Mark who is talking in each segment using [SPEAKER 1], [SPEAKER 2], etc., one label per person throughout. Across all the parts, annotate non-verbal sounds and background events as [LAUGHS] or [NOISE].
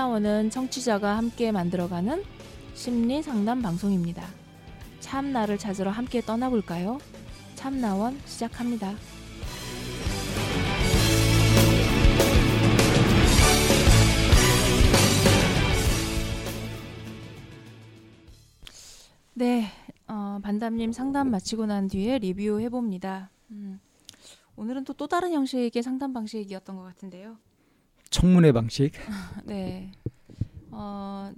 [SPEAKER 1] 참나원은 청취자가 함께 만들어가는 심리 상담 방송입니다. 참나를 찾으러 함께 떠나볼까요? 참나원 시작합니다. 네, 어, 반담님 상담 마치고 난 뒤에 리뷰 해봅니다. 음, 오늘은 또 또 다른 형식의 상담 방식이었던 것 같은데요.
[SPEAKER 2] 청문회 방식. [LAUGHS]
[SPEAKER 1] 네, 어,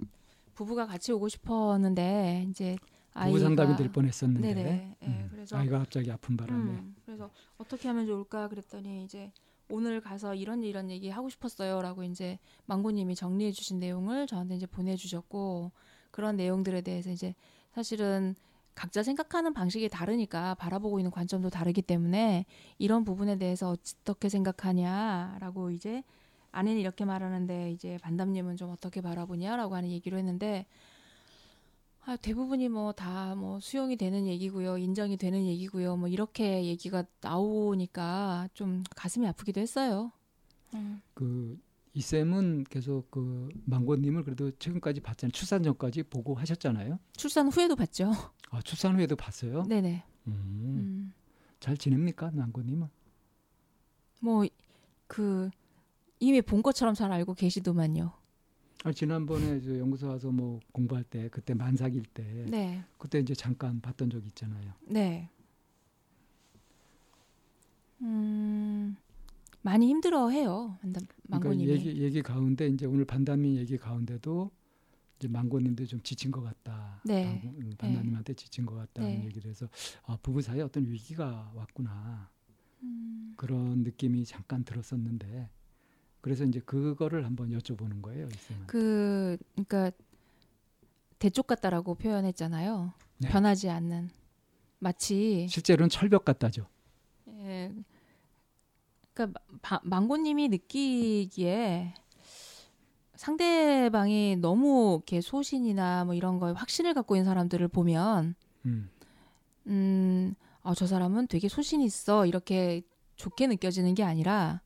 [SPEAKER 1] 부부가 같이 오고 싶었는데 이제
[SPEAKER 2] 부부 상담이 될 뻔했었는데.
[SPEAKER 1] 네네. 네,
[SPEAKER 2] 음,
[SPEAKER 1] 그래서
[SPEAKER 2] 아이가 갑자기 아픈 바람에.
[SPEAKER 1] 음, 그래서 어떻게 하면 좋을까 그랬더니 이제 오늘 가서 이런 이런 얘기 하고 싶었어요라고 이제 망고님이 정리해 주신 내용을 저한테 이제 보내주셨고 그런 내용들에 대해서 이제 사실은 각자 생각하는 방식이 다르니까 바라보고 있는 관점도 다르기 때문에 이런 부분에 대해서 어떻게 생각하냐라고 이제 아내는 이렇게 말하는데 이제 반담님은 좀 어떻게 바라보냐라고 하는 얘기로 했는데 아, 대부분이 뭐다뭐 수용이 되는 얘기고요, 인정이 되는 얘기고요, 뭐 이렇게 얘기가 나오니까 좀 가슴이 아프기도 했어요. 음.
[SPEAKER 2] 그 이 쌤은 계속 그 망고님을 그래도 최근까지 봤잖아요. 출산 전까지 보고 하셨잖아요.
[SPEAKER 1] 출산 후에도 봤죠. [LAUGHS]
[SPEAKER 2] 아 출산 후에도 봤어요.
[SPEAKER 1] 네네.
[SPEAKER 2] 음,
[SPEAKER 1] 음.
[SPEAKER 2] 잘 지냅니까 망고님은?
[SPEAKER 1] 뭐 그 이미 본 것처럼 잘 알고 계시더만요.
[SPEAKER 2] 아, 지난번에 저 연구소 와서 뭐 공부할 때 그때 만삭일 때
[SPEAKER 1] 네,
[SPEAKER 2] 그때 이제 잠깐 봤던 적 있잖아요.
[SPEAKER 1] 네. 음, 많이 힘들어해요,
[SPEAKER 2] 그러니까
[SPEAKER 1] 망고님이.
[SPEAKER 2] 얘기 얘기 가운데 이제 오늘 반담이 얘기 가운데도 이제 망고님도 좀 지친 것 같다.
[SPEAKER 1] 네.
[SPEAKER 2] 음, 반담님한테 지친 것 같다는
[SPEAKER 1] 네.
[SPEAKER 2] 얘기를 해서 아, 부부 사이에 어떤 위기가 왔구나
[SPEAKER 1] 음,
[SPEAKER 2] 그런 느낌이 잠깐 들었었는데 그래서 이제 그거를 한번 여쭤보는 거예요, 이 쌤은.
[SPEAKER 1] 그, 그러니까 대쪽 같다라고 표현했잖아요.
[SPEAKER 2] 네.
[SPEAKER 1] 변하지 않는. 마치
[SPEAKER 2] 실제로는 철벽 같다죠.
[SPEAKER 1] 예. 그러니까 마- 망고님이 느끼기에 상대방이 너무 이렇게 소신이나 뭐 이런 거에 확신을 갖고 있는 사람들을 보면
[SPEAKER 2] 음.
[SPEAKER 1] 음, 아, 저 사람은 되게 소신 있어 이렇게 좋게 느껴지는 게 아니라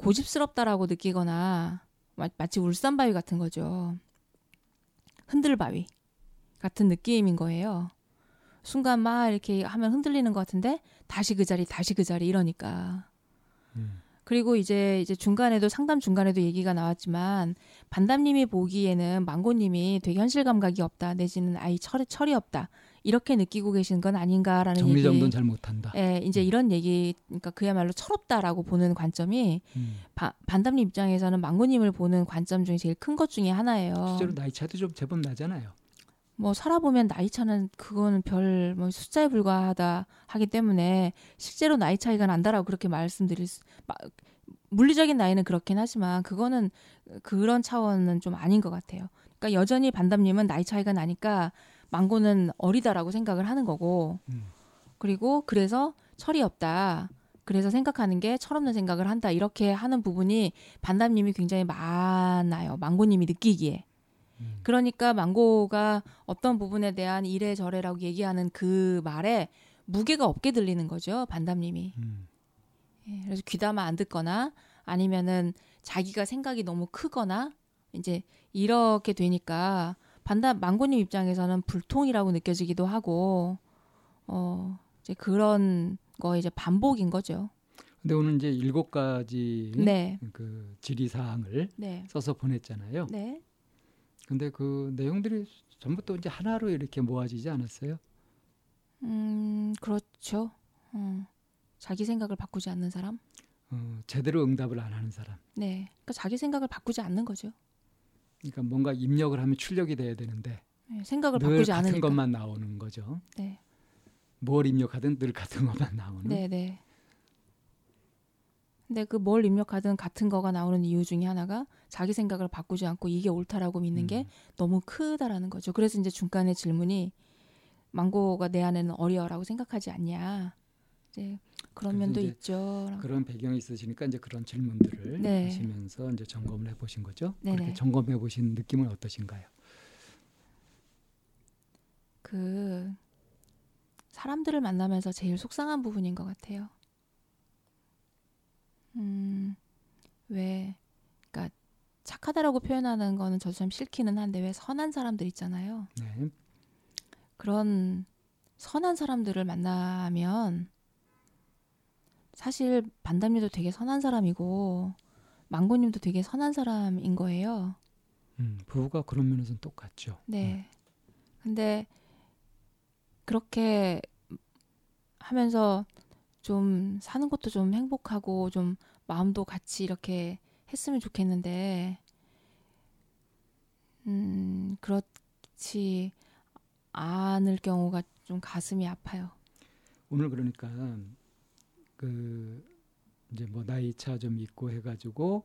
[SPEAKER 1] 고집스럽다라고 느끼거나 마, 마치 울산바위 같은 거죠. 흔들바위 같은 느낌인 거예요. 순간 막 이렇게 하면 흔들리는 것 같은데 다시 그 자리 다시 그 자리 이러니까
[SPEAKER 2] 음.
[SPEAKER 1] 그리고 이제 이제 중간에도 상담 중간에도 얘기가 나왔지만 반담님이 보기에는 망고님이 되게 현실 감각이 없다 내지는 아이 철이 철이 없다 이렇게 느끼고 계신 건 아닌가라는
[SPEAKER 2] 정리정돈. 잘 못한다.
[SPEAKER 1] 예, 이제
[SPEAKER 2] 음.
[SPEAKER 1] 이런 얘기 그러니까 그야말로 철없다라고 보는 관점이
[SPEAKER 2] 음.
[SPEAKER 1] 바, 반담님 입장에서는 망고님을 보는 관점 중에 제일 큰 것 중에 하나예요.
[SPEAKER 2] 실제로 나이 차도 좀 제법 나잖아요.
[SPEAKER 1] 뭐 살아보면 나이 차는 그거는 별 뭐 숫자에 불과하다 하기 때문에 실제로 나이 차이가 난다라고 그렇게 말씀드릴 수, 마- 물리적인 나이는 그렇긴 하지만 그거는 그런 차원은 좀 아닌 것 같아요. 그러니까 여전히 반담님은 나이 차이가 나니까 망고는 어리다라고 생각을 하는 거고
[SPEAKER 2] 음.
[SPEAKER 1] 그리고 그래서 철이 없다. 그래서 생각하는 게 철없는 생각을 한다. 이렇게 하는 부분이 반담님이 굉장히 많아요. 망고님이 느끼기에.
[SPEAKER 2] 음.
[SPEAKER 1] 그러니까 망고가 어떤 부분에 대한 이래저래라고 얘기하는 그 말에 무게가 없게 들리는 거죠. 반담님이.
[SPEAKER 2] 음.
[SPEAKER 1] 예, 그래서 귀담아 안 듣거나 아니면은 자기가 생각이 너무 크거나 이제 이렇게 되니까 반담 망고님 입장에서는 불통이라고 느껴지기도 하고 어 이제 그런 거 이제 반복인 거죠.
[SPEAKER 2] 근데 오늘 이제 일곱 가지
[SPEAKER 1] 네,
[SPEAKER 2] 그 질의 사항을
[SPEAKER 1] 네,
[SPEAKER 2] 써서 보냈잖아요.
[SPEAKER 1] 네.
[SPEAKER 2] 근데 그 내용들이 전부 또 이제 하나로 이렇게 모아지지 않았어요?
[SPEAKER 1] 음 그렇죠. 어, 자기 생각을 바꾸지 않는 사람.
[SPEAKER 2] 어, 제대로 응답을 안 하는 사람.
[SPEAKER 1] 네, 그러니까 자기 생각을 바꾸지 않는 거죠.
[SPEAKER 2] 그러니까 뭔가 입력을 하면 출력이 돼야 되는데
[SPEAKER 1] 네, 생각을
[SPEAKER 2] 늘
[SPEAKER 1] 바꾸지
[SPEAKER 2] 같은
[SPEAKER 1] 않으니까.
[SPEAKER 2] 것만 나오는 거죠.
[SPEAKER 1] 네,
[SPEAKER 2] 뭘 입력하든 늘 같은 것만 나오는.
[SPEAKER 1] 네, 네. 근데 그 뭘 입력하든 같은 거가 나오는 이유 중에 하나가 자기 생각을 바꾸지 않고 이게 옳다라고 믿는 게
[SPEAKER 2] 음.
[SPEAKER 1] 너무 크다라는 거죠. 그래서 이제 중간에 질문이 망고가 내 안에는 어려라고 생각하지 않냐. 이제 그런 면도
[SPEAKER 2] 이제
[SPEAKER 1] 있죠.
[SPEAKER 2] 그런 배경이 있으시니까 이제 그런 질문들을
[SPEAKER 1] 네.
[SPEAKER 2] 하시면서 이제 점검을 해보신 거죠.
[SPEAKER 1] 네네.
[SPEAKER 2] 그렇게 점검해 보신 느낌은 어떠신가요?
[SPEAKER 1] 그 사람들을 만나면서 제일 속상한 부분인 것 같아요. 음, 왜, 그러니까 착하다라고 표현하는 거는 저도 참 싫기는 한데 왜 선한 사람들 있잖아요.
[SPEAKER 2] 네.
[SPEAKER 1] 그런 선한 사람들을 만나면 사실 반담님도 되게 선한 사람이고 망고님도 되게 선한 사람인 거예요.
[SPEAKER 2] 음, 부부가 그런 면에서는 똑같죠.
[SPEAKER 1] 네. 근데 그렇게 하면서 좀 사는 것도 좀 행복하고 좀 마음도 같이 이렇게 했으면 좋겠는데 음 그렇지 않을 경우가 좀 가슴이 아파요.
[SPEAKER 2] 오늘 그러니까 그 이제 뭐 나이 차 좀 있고 해가지고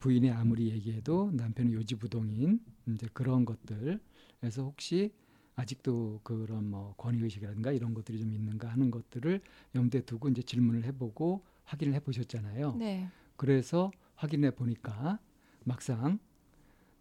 [SPEAKER 2] 부인이 아무리 얘기해도 남편은 요지부동인 이제 그런 것들에서 혹시 아직도 그런 뭐 권위 의식이라든가 이런 것들이 좀 있는가 하는 것들을 염두에 두고 이제 질문을 해보고 확인을 해보셨잖아요.
[SPEAKER 1] 네.
[SPEAKER 2] 그래서 확인해 보니까 막상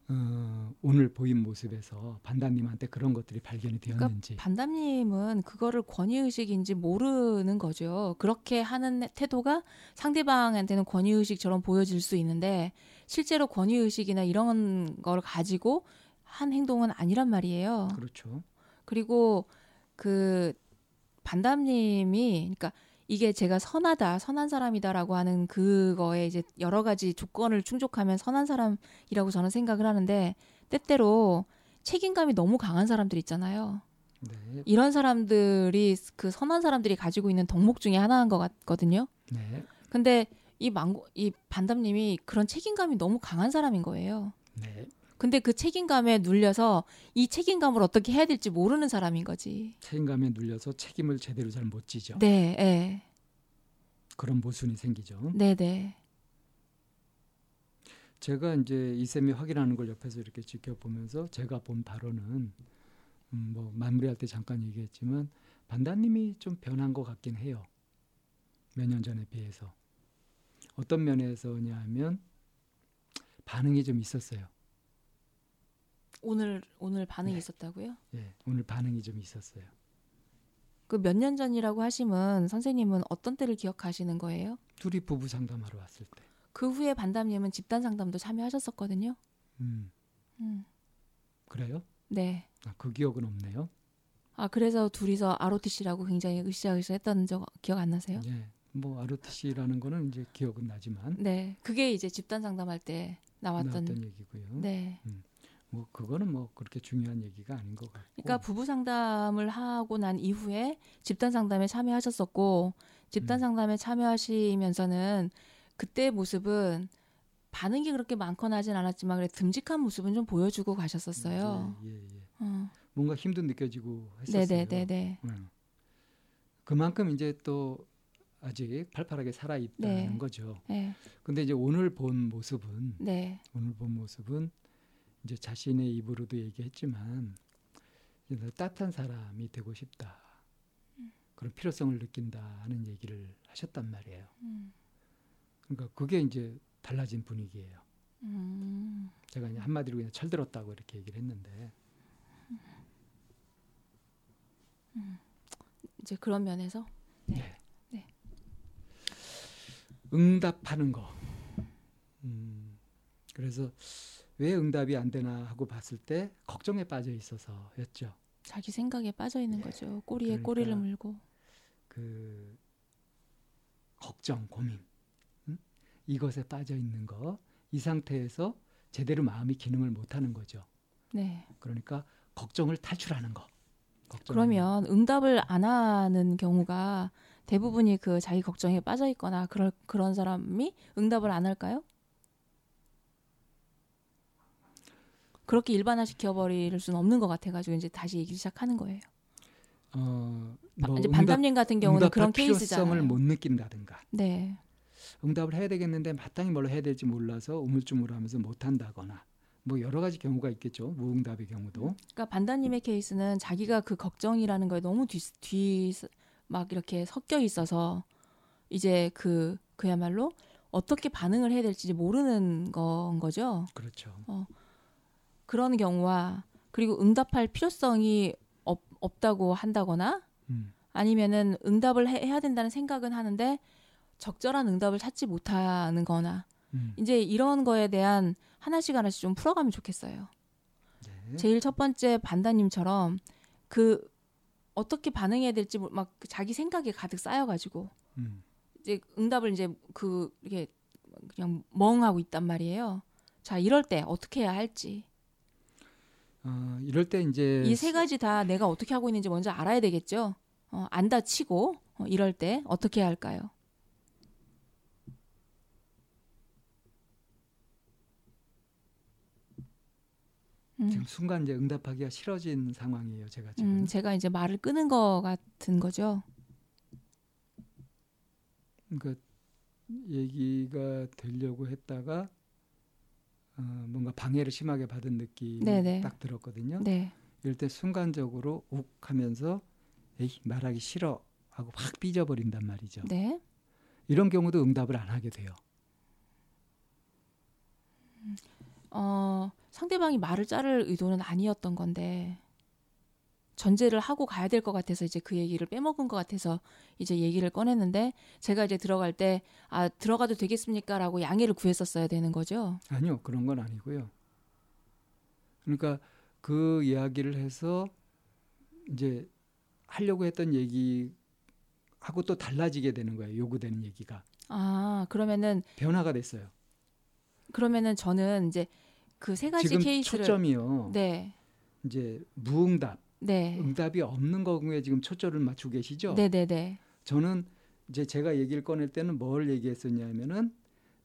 [SPEAKER 2] 어, 오늘 보인 모습에서 반다님한테 그런 것들이 발견이 되었는지
[SPEAKER 1] 반담님은 그거를 권위의식인지 모르는 거죠. 그렇게 하는 태도가 상대방한테는 권위의식처럼 보여질 수 있는데 실제로 권위의식이나 이런 걸 가지고 한 행동은 아니란 말이에요.
[SPEAKER 2] 그렇죠.
[SPEAKER 1] 그리고 그 반담님이 그러니까 이게 제가 선하다, 선한 사람이다라고 하는 그거에 이제 여러 가지 조건을 충족하면 선한 사람이라고 저는 생각을 하는데 때때로 책임감이 너무 강한 사람들 있잖아요.
[SPEAKER 2] 네.
[SPEAKER 1] 이런 사람들이 그 선한 사람들이 가지고 있는 덕목 중에 하나인 것 같거든요.
[SPEAKER 2] 네.
[SPEAKER 1] 근데 이 망고 이 반담님이 그런 책임감이 너무 강한 사람인 거예요.
[SPEAKER 2] 네.
[SPEAKER 1] 근데 그 책임감에 눌려서 이 책임감을 어떻게 해야 될지 모르는 사람인 거지.
[SPEAKER 2] 책임감에 눌려서 책임을 제대로 잘 못 지죠.
[SPEAKER 1] 네, 네,
[SPEAKER 2] 그런 모순이 생기죠.
[SPEAKER 1] 네, 네.
[SPEAKER 2] 제가 이제 이쌤이 확인하는 걸 옆에서 이렇게 지켜보면서 제가 본 바로는 음, 뭐 마무리할 때 잠깐 얘기했지만 반다님이 좀 변한 것 같긴 해요. 몇 년 전에 비해서 어떤 면에서냐 하면 반응이 좀 있었어요.
[SPEAKER 1] 오늘 오늘 반응이
[SPEAKER 2] 네.
[SPEAKER 1] 있었다고요?
[SPEAKER 2] 예, 오늘 반응이 좀 있었어요.
[SPEAKER 1] 그 몇 년 전이라고 하시면 선생님은 어떤 때를 기억하시는 거예요?
[SPEAKER 2] 둘이 부부 상담하러 왔을 때.
[SPEAKER 1] 그 후에 반담님은 집단 상담도 참여하셨었거든요.
[SPEAKER 2] 음,
[SPEAKER 1] 음.
[SPEAKER 2] 그래요?
[SPEAKER 1] 네.
[SPEAKER 2] 아, 그 기억은 없네요.
[SPEAKER 1] 아 그래서 둘이서 ROTC라고 굉장히 으쌰으쌰 했던 적 기억 안 나세요?
[SPEAKER 2] 예, 뭐 ROTC라는 거는 이제 기억은 나지만
[SPEAKER 1] 네. 그게 이제 집단 상담할 때 나왔던.
[SPEAKER 2] 나왔던 얘기고요.
[SPEAKER 1] 네.
[SPEAKER 2] 뭐 그거는 뭐 그렇게 중요한 얘기가 아닌 것 같고.
[SPEAKER 1] 그러니까 부부 상담을 하고 난 이후에 집단 상담에 참여하셨었고 집단
[SPEAKER 2] 음.
[SPEAKER 1] 상담에 참여하시면서는 그때 모습은 반응이 그렇게 많거나 하진 않았지만 그래 듬직한 모습은 좀 보여주고 가셨었어요.
[SPEAKER 2] 예, 예, 예.
[SPEAKER 1] 어.
[SPEAKER 2] 뭔가 힘도 느껴지고 했었어요.
[SPEAKER 1] 네네네네.
[SPEAKER 2] 음. 그만큼 이제 또 아직 팔팔하게 살아 있다는
[SPEAKER 1] 네.
[SPEAKER 2] 거죠.
[SPEAKER 1] 네.
[SPEAKER 2] 근데 이제 오늘 본 모습은
[SPEAKER 1] 네.
[SPEAKER 2] 오늘 본 모습은 이제 자신의 입으로도 얘기했지만 따뜻한 사람이 되고 싶다. 그런 필요성을 느낀다는 얘기를 하셨단 말이에요.
[SPEAKER 1] 음.
[SPEAKER 2] 그러니까 그게 이제 달라진 분위기예요.
[SPEAKER 1] 음.
[SPEAKER 2] 제가 이제 한마디로 그냥 철들었다고 이렇게 얘기를 했는데
[SPEAKER 1] 이제 그런 면에서 네. 네.
[SPEAKER 2] 응답하는 거. 음, 그래서 왜 응답이 안 되나 하고 봤을 때 걱정에 빠져 있어서였죠.
[SPEAKER 1] 자기 생각에 빠져 있는 거죠. 꼬리에
[SPEAKER 2] 그러니까
[SPEAKER 1] 꼬리를 물고.
[SPEAKER 2] 그 걱정, 고민 응? 이것에 빠져 있는 거. 이 상태에서 제대로 마음이 기능을 못 하는 거죠.
[SPEAKER 1] 네.
[SPEAKER 2] 그러니까 걱정을 탈출하는 거.
[SPEAKER 1] 그러면 응답을 안 하는 경우가 대부분이 그 자기 걱정에 빠져 있거나 그럴 그런 사람이 응답을 안 할까요? 그렇게 일반화 시켜버릴 수는 없는 것 같아가지고 이제 다시 얘기 시작하는 거예요.
[SPEAKER 2] 어,
[SPEAKER 1] 바-
[SPEAKER 2] 뭐
[SPEAKER 1] 이제 반담님 같은 경우는 그런
[SPEAKER 2] 필요성을
[SPEAKER 1] 케이스잖아요.
[SPEAKER 2] 못 느낀다든가.
[SPEAKER 1] 네,
[SPEAKER 2] 응답을 해야 되겠는데 마땅히 뭘 해야 될지 몰라서 우물쭈물하면서 못 한다거나 뭐 여러 가지 경우가 있겠죠 무응답의 경우도
[SPEAKER 1] 그러니까 반담님의 케이스는 자기가 그 걱정이라는 거에 너무 뒤뒤막 이렇게 섞여 있어서 이제 그 그야말로 어떻게 반응을 해야 될지 모르는 건 거죠.
[SPEAKER 2] 그렇죠
[SPEAKER 1] 그런 경우와 그리고 응답할 필요성이 없, 없다고 한다거나
[SPEAKER 2] 음,
[SPEAKER 1] 아니면은 응답을 해, 해야 된다는 생각은 하는데 적절한 응답을 찾지 못하는 거나
[SPEAKER 2] 음.
[SPEAKER 1] 이제 이런 거에 대한 하나씩 하나씩 좀 풀어가면 좋겠어요.
[SPEAKER 2] 네.
[SPEAKER 1] 제일 첫 번째 반다님처럼 그 어떻게 반응해야 될지 모- 막 자기 생각이 가득 쌓여가지고
[SPEAKER 2] 음.
[SPEAKER 1] 이제 응답을 이제 그 이렇게 그냥 멍하고 있단 말이에요. 자 이럴 때 어떻게 해야 할지
[SPEAKER 2] 어, 이럴 때 이제
[SPEAKER 1] 이 세 가지 다 내가 어떻게 하고 있는지 먼저 알아야 되겠죠. 어, 안 다 치고 어, 이럴 때 어떻게 해야 할까요? 음,
[SPEAKER 2] 지금 순간 이제 응답하기가 싫어진 상황이에요. 제가 지금.
[SPEAKER 1] 음, 제가 이제 말을 끄는 거 같은 거죠.
[SPEAKER 2] 그러니까 얘기가 되려고 했다가 어, 뭔가 방해를 심하게 받은 느낌이
[SPEAKER 1] 네네.
[SPEAKER 2] 딱 들었거든요.
[SPEAKER 1] 네.
[SPEAKER 2] 이럴 때 순간적으로 욱 하면서 에이 말하기 싫어 하고 확 삐져버린단 말이죠.
[SPEAKER 1] 네.
[SPEAKER 2] 이런 경우도 응답을 안 하게 돼요.
[SPEAKER 1] 어, 상대방이 말을 자를 의도는 아니었던 건데 전제를 하고 가야 될 것 같아서 이제 그 얘기를 빼먹은 것 같아서 이제 얘기를 꺼냈는데 제가 이제 들어갈 때 아 들어가도 되겠습니까라고 양해를 구했었어야 되는 거죠.
[SPEAKER 2] 아니요 그런 건 아니고요. 그러니까 그 이야기를 해서 이제 하려고 했던 얘기 하고 또 달라지게 되는 거예요. 요구되는 얘기가
[SPEAKER 1] 아 그러면은
[SPEAKER 2] 변화가 됐어요.
[SPEAKER 1] 그러면은 저는 이제 그 세 가지 케이스를
[SPEAKER 2] 초점이요.
[SPEAKER 1] 네.
[SPEAKER 2] 이제 무응답,
[SPEAKER 1] 네.
[SPEAKER 2] 응답이 없는 거에 지금 초점을 맞추고 계시죠.
[SPEAKER 1] 네, 네, 네.
[SPEAKER 2] 저는 이제 제가 얘기를 꺼낼 때는 뭘 얘기했었냐면은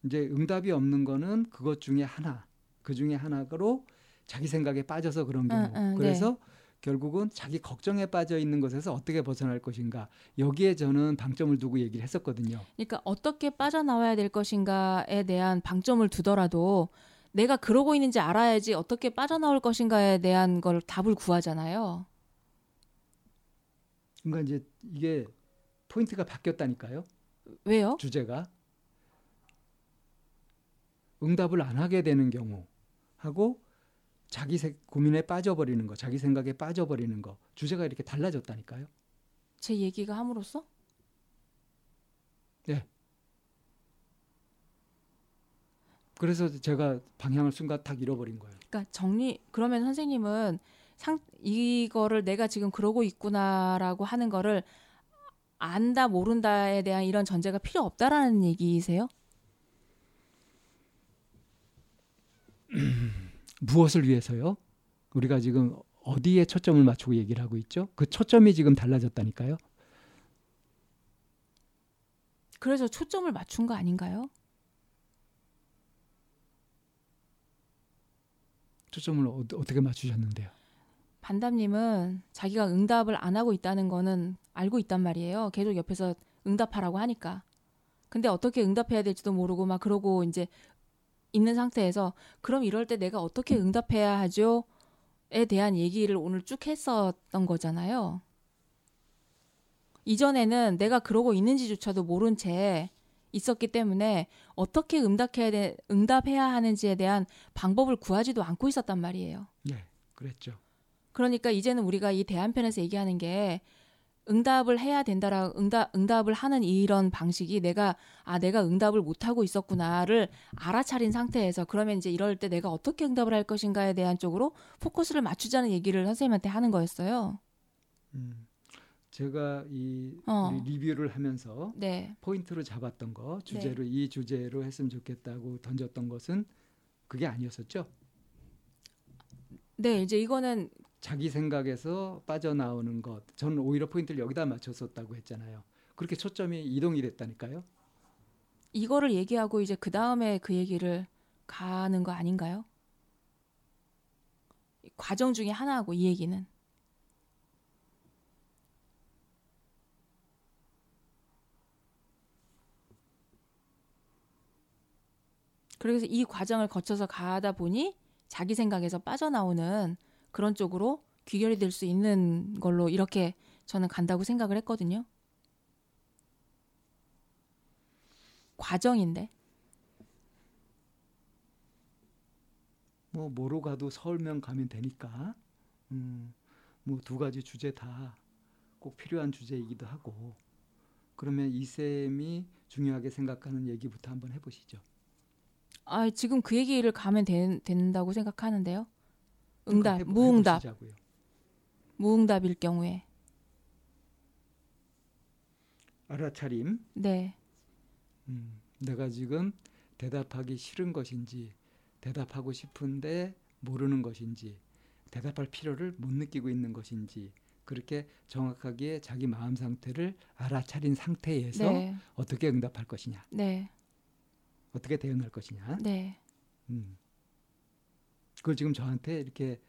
[SPEAKER 2] 이제 응답이 없는 거는 그것 중에 하나, 그 중에 하나로 자기 생각에 빠져서 그런 경우.
[SPEAKER 1] 응, 응,
[SPEAKER 2] 그래서 결국은 자기 걱정에 빠져 있는 것에서 어떻게 벗어날 것인가 여기에 저는 방점을 두고 얘기를 했었거든요.
[SPEAKER 1] 그러니까 어떻게 빠져나와야 될 것인가에 대한 방점을 두더라도 내가 그러고 있는지 알아야지 어떻게 빠져나올 것인가에 대한 걸 답을 구하잖아요.
[SPEAKER 2] 그러니까 이제 이게 포인트가 바뀌었다니까요.
[SPEAKER 1] 왜요?
[SPEAKER 2] 주제가 응답을 안 하게 되는 경우 하고 자기 세, 고민에 빠져버리는 거, 자기 생각에 빠져버리는 거 주제가 이렇게 달라졌다니까요.
[SPEAKER 1] 제 얘기가 함으로써?
[SPEAKER 2] 그래서 제가 방향을 순간 탁 잃어버린 거예요.
[SPEAKER 1] 그러니까 정리 그러면 선생님은 상 이거를 내가 지금 그러고 있구나라고 하는 거를 안다 모른다에 대한 이런 전제가 필요 없다라는 얘기이세요? [CLEARS THROAT]
[SPEAKER 2] 무엇을 위해서요? 우리가 지금 어디에 초점을 맞추고 얘기를 하고 있죠? 그 초점이 지금 달라졌다니까요.
[SPEAKER 1] 그래서 초점을 맞춘 거 아닌가요?
[SPEAKER 2] 초점을 어, 어떻게 맞추셨는데요?
[SPEAKER 1] 반담님은 자기가 응답을 안 하고 있다는 거는 알고 있단 말이에요. 계속 옆에서 응답하라고 하니까. 근데 어떻게 응답해야 될지도 모르고 막 그러고 이제 있는 상태에서 그럼 이럴 때 내가 어떻게 응답해야 하죠? 에 대한 얘기를 오늘 쭉 했었던 거잖아요. 이전에는 내가 그러고 있는지조차도 모른 채 있었기 때문에 어떻게 응답해야 돼, 응답해야 하는지에 대한 방법을 구하지도 않고 있었단 말이에요.
[SPEAKER 2] 네, 그랬죠.
[SPEAKER 1] 그러니까 이제는 우리가 이 대한편에서 얘기하는 게 응답을 해야 된다라 응답 응답을 하는 이런 방식이 내가 아 내가 응답을 못 하고 있었구나를 알아차린 상태에서 그러면 이제 이럴 때 내가 어떻게 응답을 할 것인가에 대한 쪽으로 포커스를 맞추자는 얘기를 선생님한테 하는 거였어요.
[SPEAKER 2] 음, 제가 이
[SPEAKER 1] 어.
[SPEAKER 2] 리뷰를 하면서
[SPEAKER 1] 네.
[SPEAKER 2] 포인트로 잡았던 거 주제로 이 주제로 했으면 좋겠다고 던졌던 것은 그게 아니었었죠.
[SPEAKER 1] 네, 이제 이거는
[SPEAKER 2] 자기 생각에서 빠져나오는 것. 저는 오히려 포인트를 여기다 맞췄었다고 했잖아요. 그렇게 초점이 이동이 됐다니까요.
[SPEAKER 1] 이거를 얘기하고 이제 그 다음에 그 얘기를 가는 거 아닌가요? 과정 중에 하나고 이 얘기는 그래서 이 과정을 거쳐서 가다 보니 자기 생각에서 빠져나오는 그런 쪽으로 귀결이 될 수 있는 걸로 이렇게 저는 간다고 생각을 했거든요. 과정인데.
[SPEAKER 2] 뭐 뭐로 가도 서울면 가면 되니까. 음, 뭐 두 가지 주제 다 꼭 필요한 주제이기도 하고. 그러면 이 쌤이 중요하게 생각하는 얘기부터 한번 해 보시죠.
[SPEAKER 1] 아 지금 그 얘기를 가면 된, 된다고 생각하는데요. 응답,
[SPEAKER 2] 해보-
[SPEAKER 1] 무응답,
[SPEAKER 2] 해보시자고요.
[SPEAKER 1] 무응답일 경우에.
[SPEAKER 2] 알아차림.
[SPEAKER 1] 네,
[SPEAKER 2] 음, 내가 지금 대답하기 싫은 것인지 대답하고 싶은데 모르는 것인지 대답할 필요를 못 느끼고 있는 것인지 그렇게 정확하게 자기 마음 상태를 알아차린 상태에서
[SPEAKER 1] 네,
[SPEAKER 2] 어떻게 응답할 것이냐
[SPEAKER 1] 네,
[SPEAKER 2] 어떻게 대응할 것이냐
[SPEAKER 1] 네,
[SPEAKER 2] 음. 그걸 지금 저한테 이렇게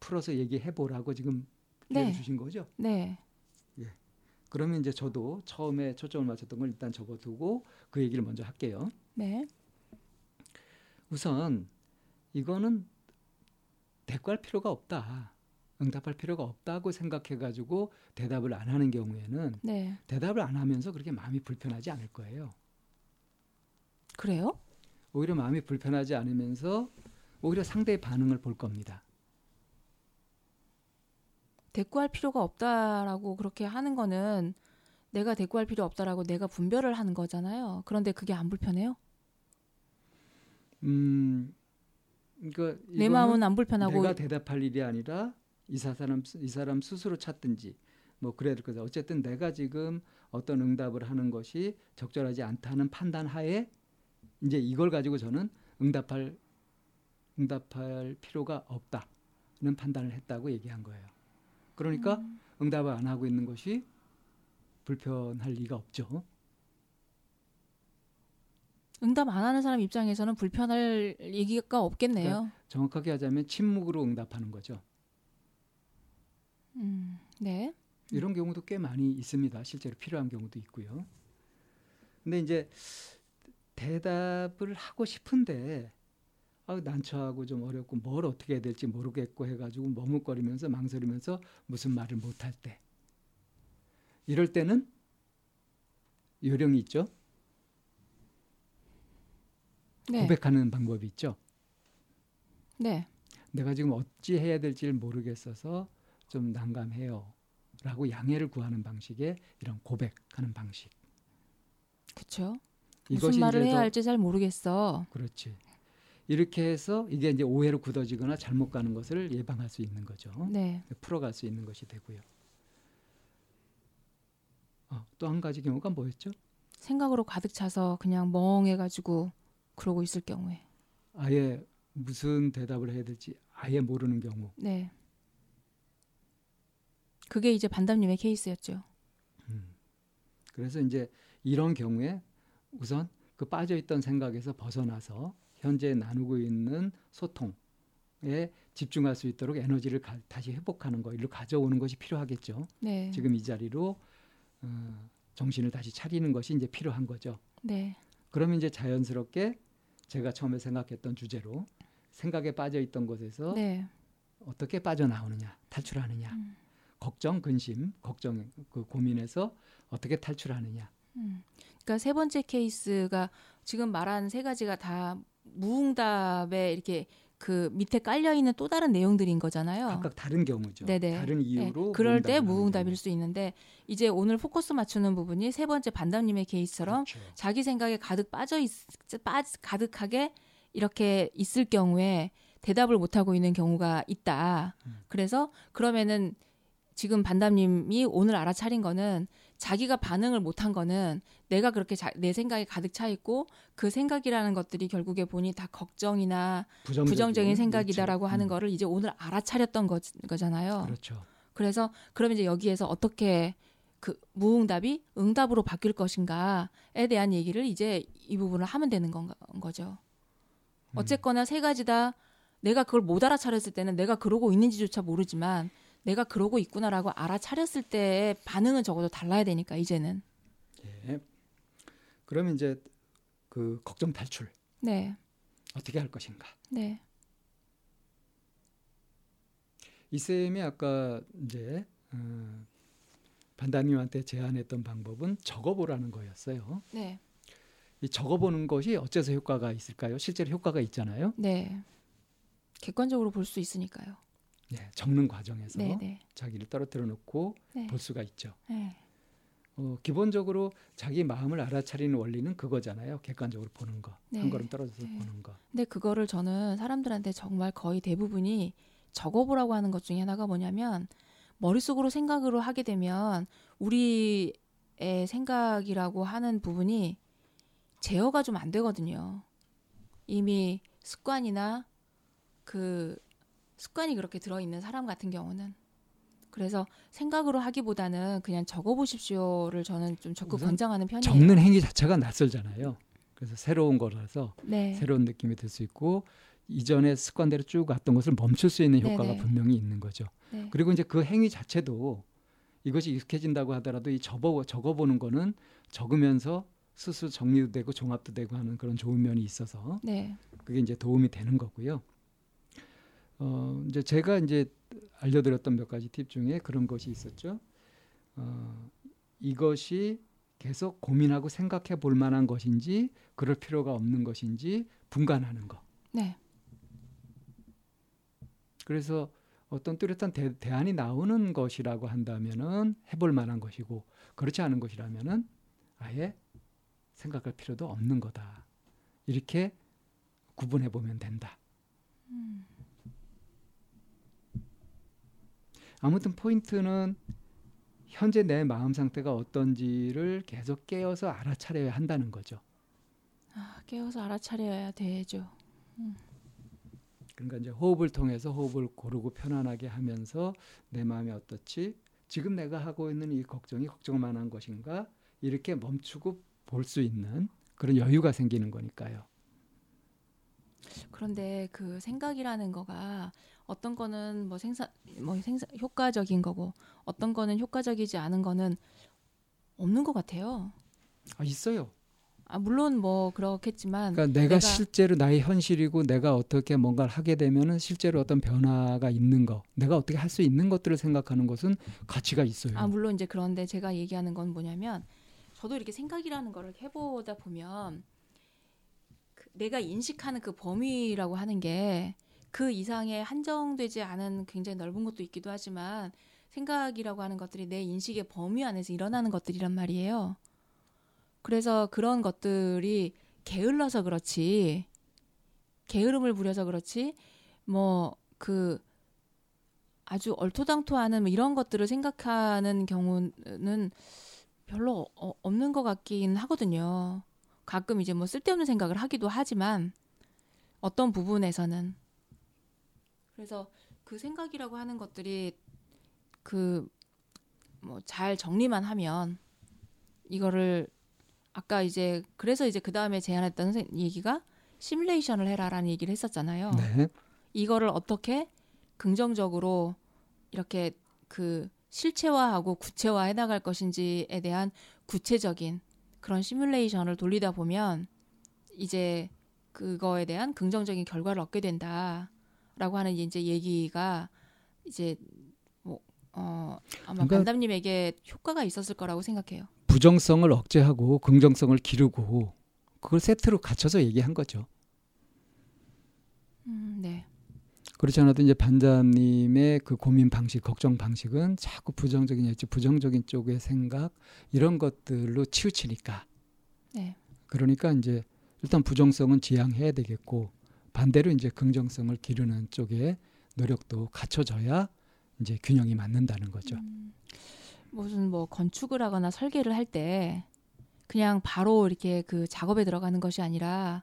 [SPEAKER 2] 풀어서 얘기해 보라고 지금
[SPEAKER 1] 네.
[SPEAKER 2] 주신 거죠
[SPEAKER 1] 네,
[SPEAKER 2] 그러면 이제 저도 처음에 초점을 맞췄던 걸 일단 접어두고 그 얘기를 먼저 할게요
[SPEAKER 1] 네,
[SPEAKER 2] 우선 이거는 대꾸할 필요가 없다. 응답할 필요가 없다고 생각해 가지고 대답을 안 하는 경우에는
[SPEAKER 1] 네.
[SPEAKER 2] 대답을 안 하면서 그렇게 마음이 불편하지 않을 거예요.
[SPEAKER 1] 그래요?
[SPEAKER 2] 오히려 마음이 불편하지 않으면서 오히려 상대의 반응을 볼 겁니다.
[SPEAKER 1] 대꾸할 필요가 없다라고 그렇게 하는 거는 내가 대꾸할 필요 없다라고 내가 분별을 하는 거잖아요. 그런데 그게 안 불편해요?
[SPEAKER 2] 음, 그러니까
[SPEAKER 1] 내 마음은 안 불편하고
[SPEAKER 2] 내가 대답할 일이 아니라 이 사람 이 사람 스스로 찾든지 뭐 그래야 될 거다. 어쨌든 내가 지금 어떤 응답을 하는 것이 적절하지 않다는 판단 하에 이제 이걸 가지고 저는 응답할 응답할 필요가 없다는 판단을 했다고 얘기한 거예요. 그러니까
[SPEAKER 1] 음.
[SPEAKER 2] 응답을 안 하고 있는 것이 불편할 리가 없죠.
[SPEAKER 1] 응답 안 하는 사람 입장에서는 불편할 얘기가 없겠네요.
[SPEAKER 2] 정확하게 하자면 침묵으로 응답하는 거죠.
[SPEAKER 1] 음, 네,
[SPEAKER 2] 이런 경우도 꽤 많이 있습니다. 실제로 필요한 경우도 있고요. 근데 이제 대답을 하고 싶은데 아, 난처하고 좀 어렵고 뭘 어떻게 해야 될지 모르겠고 해가지고 머뭇거리면서 망설이면서 무슨 말을 못할 때 이럴 때는 요령이 있죠.
[SPEAKER 1] 네,
[SPEAKER 2] 고백하는 방법이 있죠.
[SPEAKER 1] 네,
[SPEAKER 2] 내가 지금 어찌 해야 될지를 모르겠어서 좀 난감해요. 라고 양해를 구하는 방식의 이런 고백하는 방식.
[SPEAKER 1] 그렇죠. 무슨 말을 해야
[SPEAKER 2] 더-
[SPEAKER 1] 할지 잘 모르겠어.
[SPEAKER 2] 그렇지. 이렇게 해서 이게 이제 오해로 굳어지거나 잘못 가는 것을 예방할 수 있는 거죠.
[SPEAKER 1] 네,
[SPEAKER 2] 풀어갈 수 있는 것이 되고요. 어, 또한 가지 경우가 뭐였죠?
[SPEAKER 1] 생각으로 가득 차서 그냥 멍해가지고 그러고 있을 경우에,
[SPEAKER 2] 아예 무슨 대답을 해야 될지 아예 모르는 경우.
[SPEAKER 1] 네, 그게 이제 반담님의 케이스였죠.
[SPEAKER 2] 그래서 이제 이런 경우에 우선 그 빠져있던 생각에서 벗어나서 현재 나누고 있는 소통에 집중할 수 있도록 에너지를 가- 다시 회복하는 거, 일로 가져오는 것이 필요하겠죠.
[SPEAKER 1] 네,
[SPEAKER 2] 지금 이 자리로 어, 정신을 다시 차리는 것이 이제 필요한 거죠.
[SPEAKER 1] 네,
[SPEAKER 2] 그러면 이제 자연스럽게 제가 처음에 생각했던 주제로 생각에 빠져 있던 것에서
[SPEAKER 1] 네,
[SPEAKER 2] 어떻게 빠져나오느냐, 탈출하느냐,
[SPEAKER 1] 음.
[SPEAKER 2] 걱정, 근심, 걱정, 그 고민에서 어떻게 탈출하느냐.
[SPEAKER 1] 그러니까 세 번째 케이스가 지금 말한 세 가지가 다 무응답에 이렇게 그 밑에 깔려 있는 또 다른 내용들인 거잖아요.
[SPEAKER 2] 각각 다른 경우죠.
[SPEAKER 1] 네네.
[SPEAKER 2] 다른 이유로
[SPEAKER 1] 네, 그럴 때 무응답일. 수 있는데 이제 오늘 포커스 맞추는 부분이 세 번째 반담님의 케이스처럼
[SPEAKER 2] 그렇죠.
[SPEAKER 1] 자기 생각에 가득 빠져 있, 빠, 가득하게 이렇게 있을 경우에 대답을 못 하고 있는 경우가 있다.
[SPEAKER 2] 음.
[SPEAKER 1] 그래서 그러면은 지금 반담님이 오늘 알아차린 거는 자기가 반응을 못한 거는 내가 그렇게 자, 내 생각에 가득 차 있고 그 생각이라는 것들이 결국에 보니 다 걱정이나
[SPEAKER 2] 부정적인,
[SPEAKER 1] 부정적인 생각이다라고
[SPEAKER 2] 그렇죠.
[SPEAKER 1] 하는
[SPEAKER 2] 음,
[SPEAKER 1] 거를 이제 오늘 알아차렸던 거, 거잖아요.
[SPEAKER 2] 그렇죠.
[SPEAKER 1] 그래서 그러면 이제 여기에서 어떻게 그 무응답이 응답으로 바뀔 것인가에 대한 얘기를 이제 이 부분을 하면 되는 건 거죠.
[SPEAKER 2] 음.
[SPEAKER 1] 어쨌거나 세 가지 다 내가 그걸 못 알아차렸을 때는 내가 그러고 있는지조차 모르지만 내가 그러고 있구나라고 알아차렸을 때의 반응은 적어도 달라야 되니까 이제는
[SPEAKER 2] 예. 그러면 이제 그 걱정 탈출
[SPEAKER 1] 네,
[SPEAKER 2] 어떻게 할 것인가?
[SPEAKER 1] 네,
[SPEAKER 2] 이 쌤이 아까 이제 어, 반다님한테 제안했던 방법은 적어보라는 거였어요.
[SPEAKER 1] 네,
[SPEAKER 2] 이 적어보는 것이 어째서 효과가 있을까요? 실제로 효과가 있잖아요.
[SPEAKER 1] 네. 객관적으로 볼 수 있으니까요.
[SPEAKER 2] 네, 적는 과정에서
[SPEAKER 1] 네, 네,
[SPEAKER 2] 자기를 떨어뜨려 놓고
[SPEAKER 1] 네.
[SPEAKER 2] 볼 수가 있죠.
[SPEAKER 1] 네.
[SPEAKER 2] 어, 기본적으로 자기 마음을 알아차리는 원리는 그거잖아요. 객관적으로 보는 거,
[SPEAKER 1] 네.
[SPEAKER 2] 한 걸음 떨어져서
[SPEAKER 1] 네.
[SPEAKER 2] 보는 거.
[SPEAKER 1] 근데 그거를 저는 사람들한테 정말 거의 대부분이 적어보라고 하는 것 중에 하나가 뭐냐면 머릿속으로 생각으로 하게 되면 우리의 생각이라고 하는 부분이 제어가 좀 안 되거든요. 이미 습관이나 그 습관이 그렇게 들어있는 사람 같은 경우는 그래서 생각으로 하기보다는 그냥 적어보십시오를 저는 좀 적극 권장하는 편이에요.
[SPEAKER 2] 적는 행위 자체가 낯설잖아요. 그래서 새로운 거라서
[SPEAKER 1] 네.
[SPEAKER 2] 새로운 느낌이 들 수 있고 이전의 습관대로 쭉 왔던 것을 멈출 수 있는 효과가
[SPEAKER 1] 네네.
[SPEAKER 2] 분명히 있는 거죠.
[SPEAKER 1] 네.
[SPEAKER 2] 그리고 이제 그 행위 자체도 이것이 익숙해진다고 하더라도 이 접어 적어보는 거는 적으면서 스스로 정리도 되고 종합도 되고 하는 그런 좋은 면이 있어서
[SPEAKER 1] 네.
[SPEAKER 2] 그게 이제 도움이 되는 거고요. 어, 이제 제가 이제 알려드렸던 몇 가지 팁 중에 그런 것이 있었죠. 어, 이것이 계속 고민하고 생각해 볼 만한 것인지 그럴 필요가 없는 것인지 분간하는 거.
[SPEAKER 1] 네.
[SPEAKER 2] 그래서 어떤 뚜렷한 대, 대안이 나오는 것이라고 한다면은 해볼 만한 것이고 그렇지 않은 것이라면은 아예 생각할 필요도 없는 거다. 이렇게 구분해 보면 된다.
[SPEAKER 1] 음.
[SPEAKER 2] 아무튼 포인트는 현재 내 마음 상태가 어떤지를 계속 깨어서 알아차려야 한다는 거죠.
[SPEAKER 1] 아, 깨워서 알아차려야 되죠.
[SPEAKER 2] 그러니까 이제 호흡을 통해서 호흡을 고르고 편안하게 하면서 내 마음이 어떻지? 지금 내가 하고 있는 이 걱정이 걱정을 만한 것인가? 이렇게 멈추고 볼 수 있는 그런 여유가 생기는 거니까요.
[SPEAKER 1] 그런데 그 생각이라는 거가 어떤 거는 뭐 생산 뭐 생산 효과적인 거고 어떤 거는 효과적이지 않은 거는 없는 것 같아요.
[SPEAKER 2] 아 있어요.
[SPEAKER 1] 아 물론 뭐 그렇겠지만
[SPEAKER 2] 그러니까 내가,
[SPEAKER 1] 내가-
[SPEAKER 2] 실제로 나의 현실이고 내가 어떻게 뭔가를 하게 되면은 실제로 어떤 변화가 있는 거, 내가 어떻게 할 수 있는 것들을 생각하는 것은 가치가 있어요.
[SPEAKER 1] 아 물론 이제 그런데 제가 얘기하는 건 뭐냐면 저도 이렇게 생각이라는 거를 해보다 보면 그 내가 인식하는 그 범위라고 하는 게 그 이상의 한정되지 않은 굉장히 넓은 것도 있기도 하지만 생각이라고 하는 것들이 내 인식의 범위 안에서 일어나는 것들이란 말이에요. 그래서 그런 것들이 게을러서 그렇지 게으름을 부려서 그렇지 뭐 그 아주 얼토당토하는 뭐 이런 것들을 생각하는 경우는 별로 어, 없는 것 같긴 하거든요. 가끔 이제 뭐 쓸데없는 생각을 하기도 하지만 어떤 부분에서는 그래서 그 생각이라고 하는 것들이 그 뭐 잘 정리만 하면 이거를 아까 이제 그래서 이제 그 다음에 제안했던 선- 얘기가 시뮬레이션을 해라라는 얘기를 했었잖아요.
[SPEAKER 2] 네.
[SPEAKER 1] 이거를 어떻게 긍정적으로 이렇게 그 실체화하고 구체화해 나갈 것인지에 대한 구체적인 그런 시뮬레이션을 돌리다 보면 이제 그거에 대한 긍정적인 결과를 얻게 된다 라고 하는 이제 얘기가 이제 뭐 어, 아마
[SPEAKER 2] 그러니까-
[SPEAKER 1] 반담님에게 효과가 있었을 거라고 생각해요.
[SPEAKER 2] 부정성을 억제하고 긍정성을 기르고 그걸 세트로 갖춰서 얘기한 거죠.
[SPEAKER 1] 음, 네.
[SPEAKER 2] 그렇지 않아도 이제 반장님의 그 고민 방식, 걱정 방식은 자꾸 부정적인 예측, 부정적인 쪽의 생각 이런 것들로 치우치니까.
[SPEAKER 1] 네.
[SPEAKER 2] 그러니까 이제 일단 부정성은 지양해야 되겠고 반대로 이제 긍정성을 기르는 쪽에 노력도 갖춰져야 이제 균형이 맞는다는 거죠.
[SPEAKER 1] 음, 무슨 뭐 건축을 하거나 설계를 할 때 그냥 바로 이렇게 그 작업에 들어가는 것이 아니라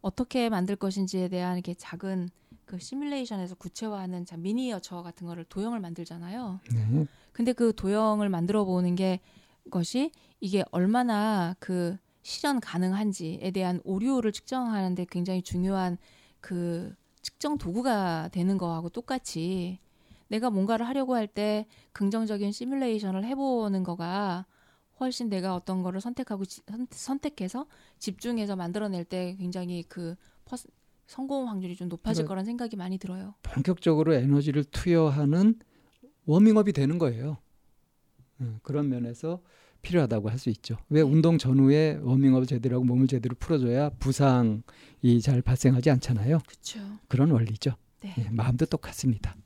[SPEAKER 1] 어떻게 만들 것인지에 대한 이렇게 작은 그 시뮬레이션에서 구체화하는 자 미니어처 같은 거를 도형을 만들잖아요.
[SPEAKER 2] 네.
[SPEAKER 1] 근데 그 도형을 만들어 보는 게 것이 이게 얼마나 그 실현 가능한지에 대한 오류를 측정하는데 굉장히 중요한 그 측정 도구가 되는 거하고 똑같이 내가 뭔가를 하려고 할 때 긍정적인 시뮬레이션을 해보는 거가 훨씬 내가 어떤 거를 선택하고 지- 선- 선택해서 집중해서 만들어낼 때 굉장히 그 퍼스- 성공 확률이 좀 높아질
[SPEAKER 2] 그러니까
[SPEAKER 1] 거란 생각이 많이 들어요.
[SPEAKER 2] 본격적으로 에너지를 투여하는 워밍업이 되는 거예요. 음, 그런 면에서 필요하다고 할 수 있죠. 왜
[SPEAKER 1] 네.
[SPEAKER 2] 운동 전후에 워밍업을 제대로 하고 몸을 제대로 풀어줘야 부상이 잘 발생하지 않잖아요.
[SPEAKER 1] 그렇죠.
[SPEAKER 2] 그런 원리죠.
[SPEAKER 1] 네.
[SPEAKER 2] 예, 마음도 똑같습니다.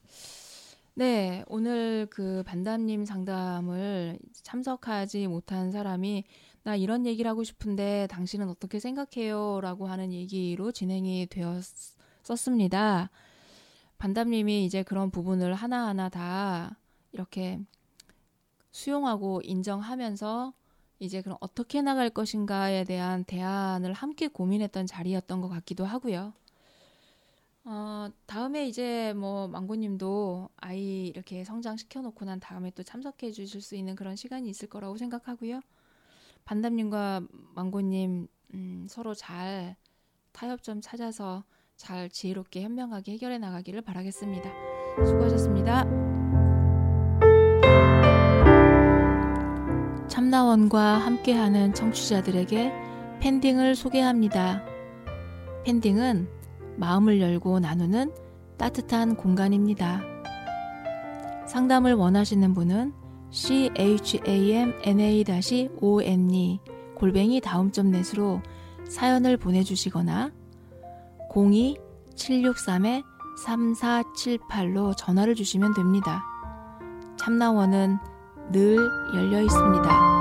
[SPEAKER 1] 네, 오늘 그 반담님 상담을 참석하지 못한 사람이 나 이런 얘기를 하고 싶은데 당신은 어떻게 생각해요? 라고 하는 얘기로 진행이 되었었습니다. 반담님이 이제 그런 부분을 하나하나 다 이렇게 수용하고 인정하면서 이제 그럼 어떻게 나갈 것인가에 대한 대안을 함께 고민했던 자리였던 것 같기도 하고요. 어, 다음에 이제 뭐 망고님도 아이 이렇게 성장시켜 놓고 난 다음에 또 참석해 주실 수 있는 그런 시간이 있을 거라고 생각하고요. 반담님과 망고님 음, 서로 잘 타협점 찾아서 잘 지혜롭게 현명하게 해결해 나가기를 바라겠습니다. 수고하셨습니다. 참나원과 함께하는 청취자들에게 팬딩을 소개합니다. 팬딩은 마음을 열고 나누는 따뜻한 공간입니다. 상담을 원하시는 분은 chamna-one 골뱅이 다음점 넷으로 사연을 보내주시거나 02-763-3478로 전화를 주시면 됩니다. 참나원은 늘 열려 있습니다.